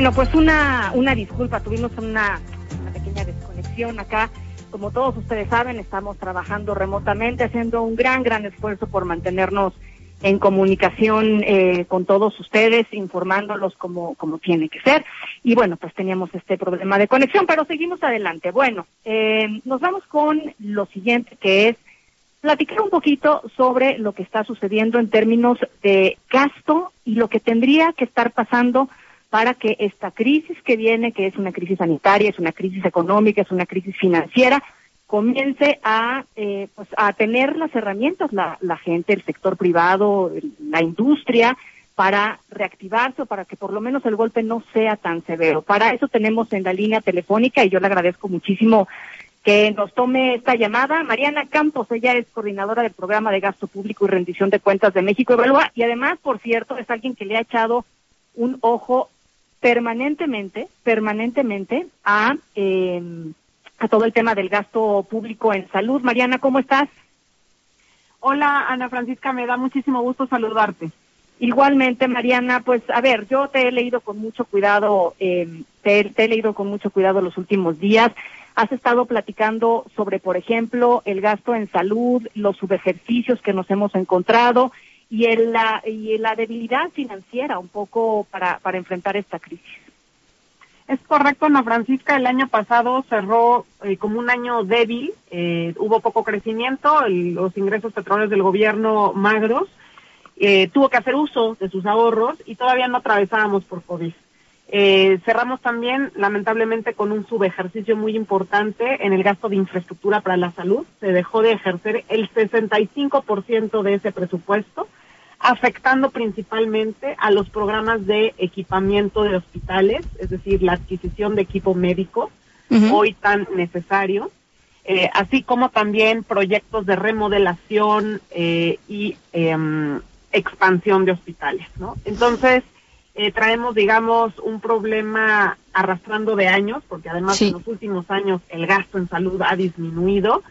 Bueno, pues una, una disculpa, tuvimos una, pequeña desconexión acá. Como todos ustedes saben, estamos trabajando remotamente, haciendo un gran, gran esfuerzo por mantenernos en comunicación eh, con todos ustedes, informándolos como, como tiene que ser. Y bueno, pues teníamos este problema de conexión, pero seguimos adelante. Bueno, eh, nos vamos con lo siguiente, que es platicar un poquito sobre lo que está sucediendo en términos de gasto y lo que tendría que estar pasando para que esta crisis que viene, que es una crisis sanitaria, es una crisis económica, es una crisis financiera, comience a, eh, pues, a tener las herramientas la, la gente, el sector privado, la industria, para reactivarse o para que por lo menos el golpe no sea tan severo. Para eso tenemos en la línea telefónica y yo le agradezco muchísimo que nos tome esta llamada. Mariana Campos, ella es coordinadora del programa de gasto público y rendición de cuentas de México Evalúa y además, por cierto, es alguien que le ha echado un ojo permanentemente, permanentemente a eh, a todo el tema del gasto público en salud. Mariana, ¿cómo estás? Hola, Ana Francisca, me da muchísimo gusto saludarte. Igualmente, Mariana, pues a ver, yo te he leído con mucho cuidado, eh, te, te, he leído con mucho cuidado los últimos días. Has estado platicando sobre, por ejemplo, el gasto en salud, los subejercicios que nos hemos encontrado y, el, la, y la debilidad financiera un poco para, para enfrentar esta crisis. Es correcto, Ana Francisca, el año pasado cerró eh, como un año débil, eh, hubo poco crecimiento, el, los ingresos petroleros del gobierno magros, eh, tuvo que hacer uso de sus ahorros y todavía no atravesábamos por COVID. Eh, cerramos también, lamentablemente, con un subejercicio muy importante en el gasto de infraestructura para la salud. Se dejó de ejercer el 65% de ese presupuesto afectando principalmente a los programas de equipamiento de hospitales, es decir, la adquisición de equipo médico, uh -huh. hoy tan necesario, eh, así como también proyectos de remodelación eh, y eh, expansión de hospitales, ¿no? Entonces, eh, traemos, digamos, un problema arrastrando de años, porque además sí. en los últimos años el gasto en salud ha disminuido,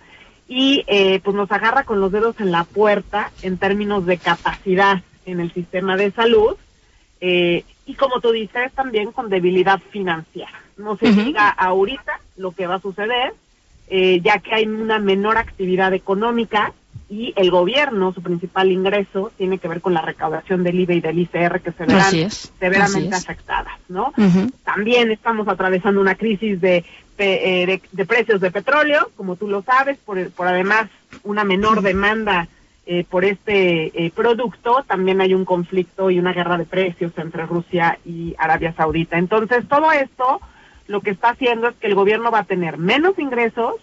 y eh, pues nos agarra con los dedos en la puerta en términos de capacidad en el sistema de salud eh, y como tú dices también con debilidad financiera. No se uh -huh. diga ahorita lo que va a suceder, eh, ya que hay una menor actividad económica y el gobierno, su principal ingreso, tiene que ver con la recaudación del IVA y del ICR que se verán severamente afectadas, ¿no? Uh -huh. También estamos atravesando una crisis de de, de, de, precios de petróleo, como tú lo sabes, por, por además una menor demanda eh, por este eh, producto, también hay un conflicto y una guerra de precios entre Rusia y Arabia Saudita. Entonces, todo esto lo que está haciendo es que el gobierno va a tener menos ingresos,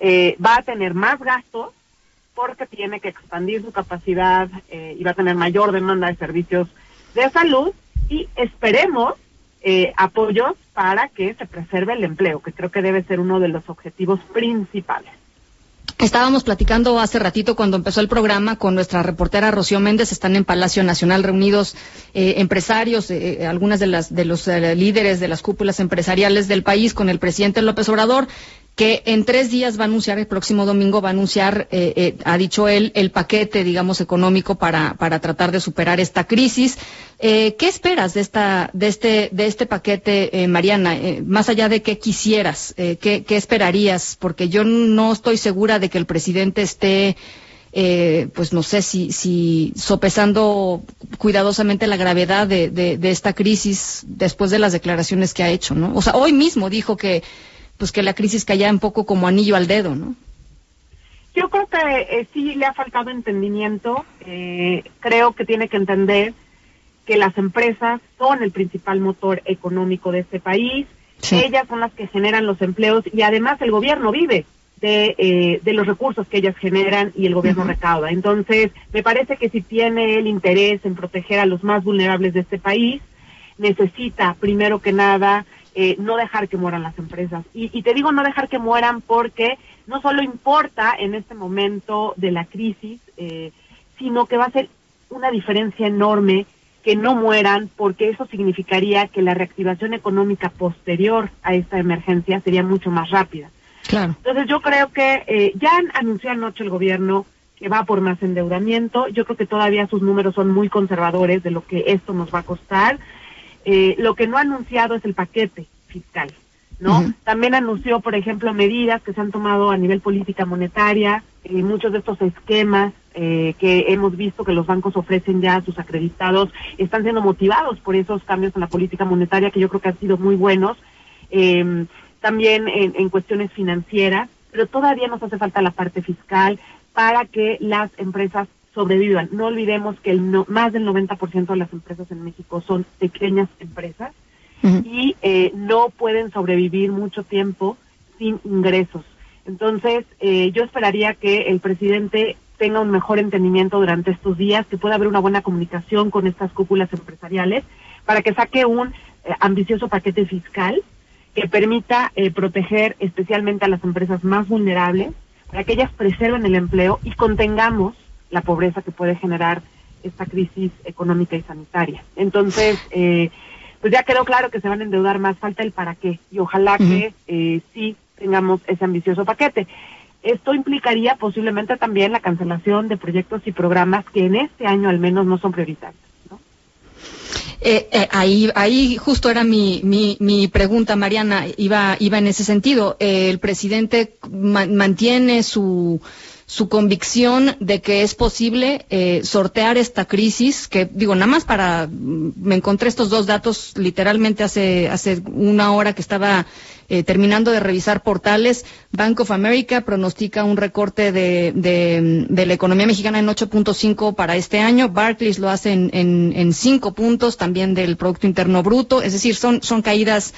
eh, va a tener más gastos, porque tiene que expandir su capacidad y va a tener mayor demanda de servicios de salud y esperemos eh, apoyos para que se preserve el empleo, que creo que debe ser uno de los objetivos principales. Estábamos platicando hace ratito cuando empezó el programa con nuestra reportera Rocío Méndez, están en Palacio Nacional reunidos eh, empresarios, eh, algunas de las de los eh, líderes de las cúpulas empresariales del país con el presidente López Obrador que en tres días va a anunciar, el próximo domingo va a anunciar, eh, eh, ha dicho él, el paquete, digamos, económico para, para tratar de superar esta crisis. Eh, ¿Qué esperas de esta, de este, de este paquete, Mariana? más allá de qué quisieras, ¿qué, ¿qué, esperarías? Porque yo no estoy segura de que el presidente esté, pues no sé si, si sopesando cuidadosamente la gravedad de, de, de esta crisis después de las declaraciones que ha hecho, ¿no? O sea, hoy mismo dijo que pues que la crisis caía un poco como anillo al dedo, ¿no? Yo creo que eh, sí le ha faltado entendimiento. Eh, creo que tiene que entender que las empresas son el principal motor económico de este país. Sí. Ellas son las que generan los empleos y además el gobierno vive de, eh, de los recursos que ellas generan y el gobierno uh -huh. recauda. Entonces, me parece que si tiene el interés en proteger a los más vulnerables de este país, necesita, primero que nada, eh, no dejar que mueran las empresas. Y, y, te digo no dejar que mueran porque no solo importa en este momento de la crisis, eh, sino que va a ser una diferencia enorme que no mueran porque eso significaría que la reactivación económica posterior a esta emergencia sería mucho más rápida. Claro. Entonces yo creo que eh, ya anunció anoche el gobierno que va por más endeudamiento. Yo creo que todavía sus números son muy conservadores de lo que esto nos va a costar Eh, lo que no ha anunciado es el paquete fiscal, ¿no? También anunció, por ejemplo, medidas que se han tomado a nivel política monetaria, y muchos de estos esquemas eh, que hemos visto que los bancos ofrecen ya a sus acreditados están siendo motivados por esos cambios en la política monetaria que yo creo que han sido muy buenos. Eh, también en, en cuestiones financieras, pero todavía nos hace falta la parte fiscal para que las empresas sobrevivan. No olvidemos que el no, más del 90% de las empresas en México son pequeñas empresas y eh, no pueden sobrevivir mucho tiempo sin ingresos. Entonces, eh, yo esperaría que el presidente tenga un mejor entendimiento durante estos días, que pueda haber una buena comunicación con estas cúpulas empresariales para que saque un eh, ambicioso paquete fiscal que permita eh, proteger especialmente a las empresas más vulnerables, para que ellas preserven el empleo y contengamos la pobreza que puede generar esta crisis económica y sanitaria. Entonces, eh, pues ya quedó claro que se van a endeudar más, falta el para qué, y ojalá que eh, sí tengamos ese ambicioso paquete. Esto implicaría posiblemente también la cancelación de proyectos y programas que en este año al menos no son prioritarios. Eh, eh, ahí, ahí justo era mi, mi, mi, pregunta, Mariana, iba, iba en ese sentido. Eh, el presidente mantiene su, su convicción de que es posible eh, sortear esta crisis, que digo, nada más para, me encontré estos dos datos literalmente hace, hace una hora que estaba eh, terminando de revisar portales, Bank of America pronostica un recorte de, de, de la economía mexicana en 8.5 para este año, Barclays lo hace en, en, en 5 puntos también del Producto Interno Bruto, es decir, son, son caídas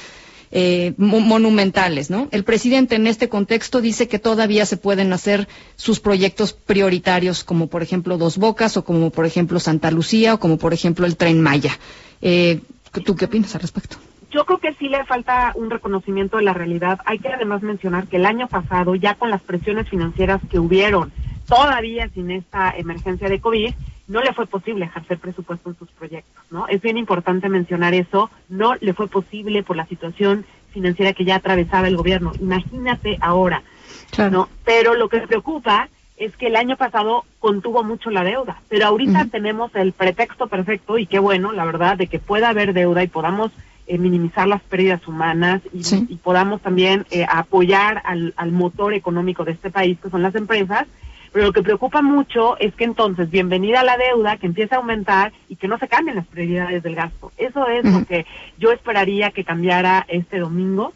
eh, monumentales, ¿no? El presidente en este contexto dice que todavía se pueden hacer sus proyectos prioritarios, como por ejemplo Dos Bocas, o como por ejemplo Santa Lucía, o como por ejemplo el Tren Maya. Eh, ¿Tú qué opinas al respecto? Yo creo que sí le falta un reconocimiento de la realidad. Hay que además mencionar que el año pasado, ya con las presiones financieras que hubieron, todavía sin esta emergencia de COVID, no le fue posible ejercer presupuesto en sus proyectos, ¿no? Es bien importante mencionar eso, no le fue posible por la situación financiera que ya atravesaba el gobierno. Imagínate ahora, claro. ¿no? Pero lo que preocupa es que el año pasado contuvo mucho la deuda, pero ahorita uh -huh. tenemos el pretexto perfecto y qué bueno, la verdad, de que pueda haber deuda y podamos eh, minimizar las pérdidas humanas y, sí. y podamos también eh, apoyar al, al, motor económico de este país, que son las empresas. Pero lo que preocupa mucho es que entonces, bienvenida a la deuda, que empiece a aumentar y que no se cambien las prioridades del gasto. Eso es uh -huh. lo que yo esperaría que cambiara este domingo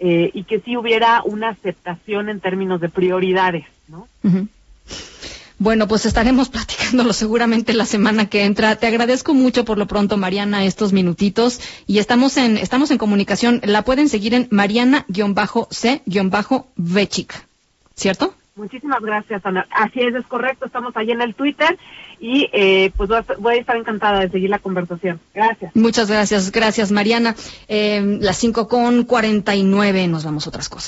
eh, y que sí hubiera una aceptación en términos de prioridades, ¿no? Uh -huh. Bueno, pues estaremos platicándolo seguramente la semana que entra. Te agradezco mucho por lo pronto, Mariana, estos minutitos y estamos en estamos en comunicación. La pueden seguir en Mariana-C-Vechik, ¿cierto? Muchísimas gracias, Ana. Así es, es correcto. Estamos ahí en el Twitter y eh, pues voy a estar encantada de seguir la conversación. Gracias. Muchas gracias. Gracias, Mariana. Eh, las cinco con cuarenta y nueve. Nos vamos a otras cosas.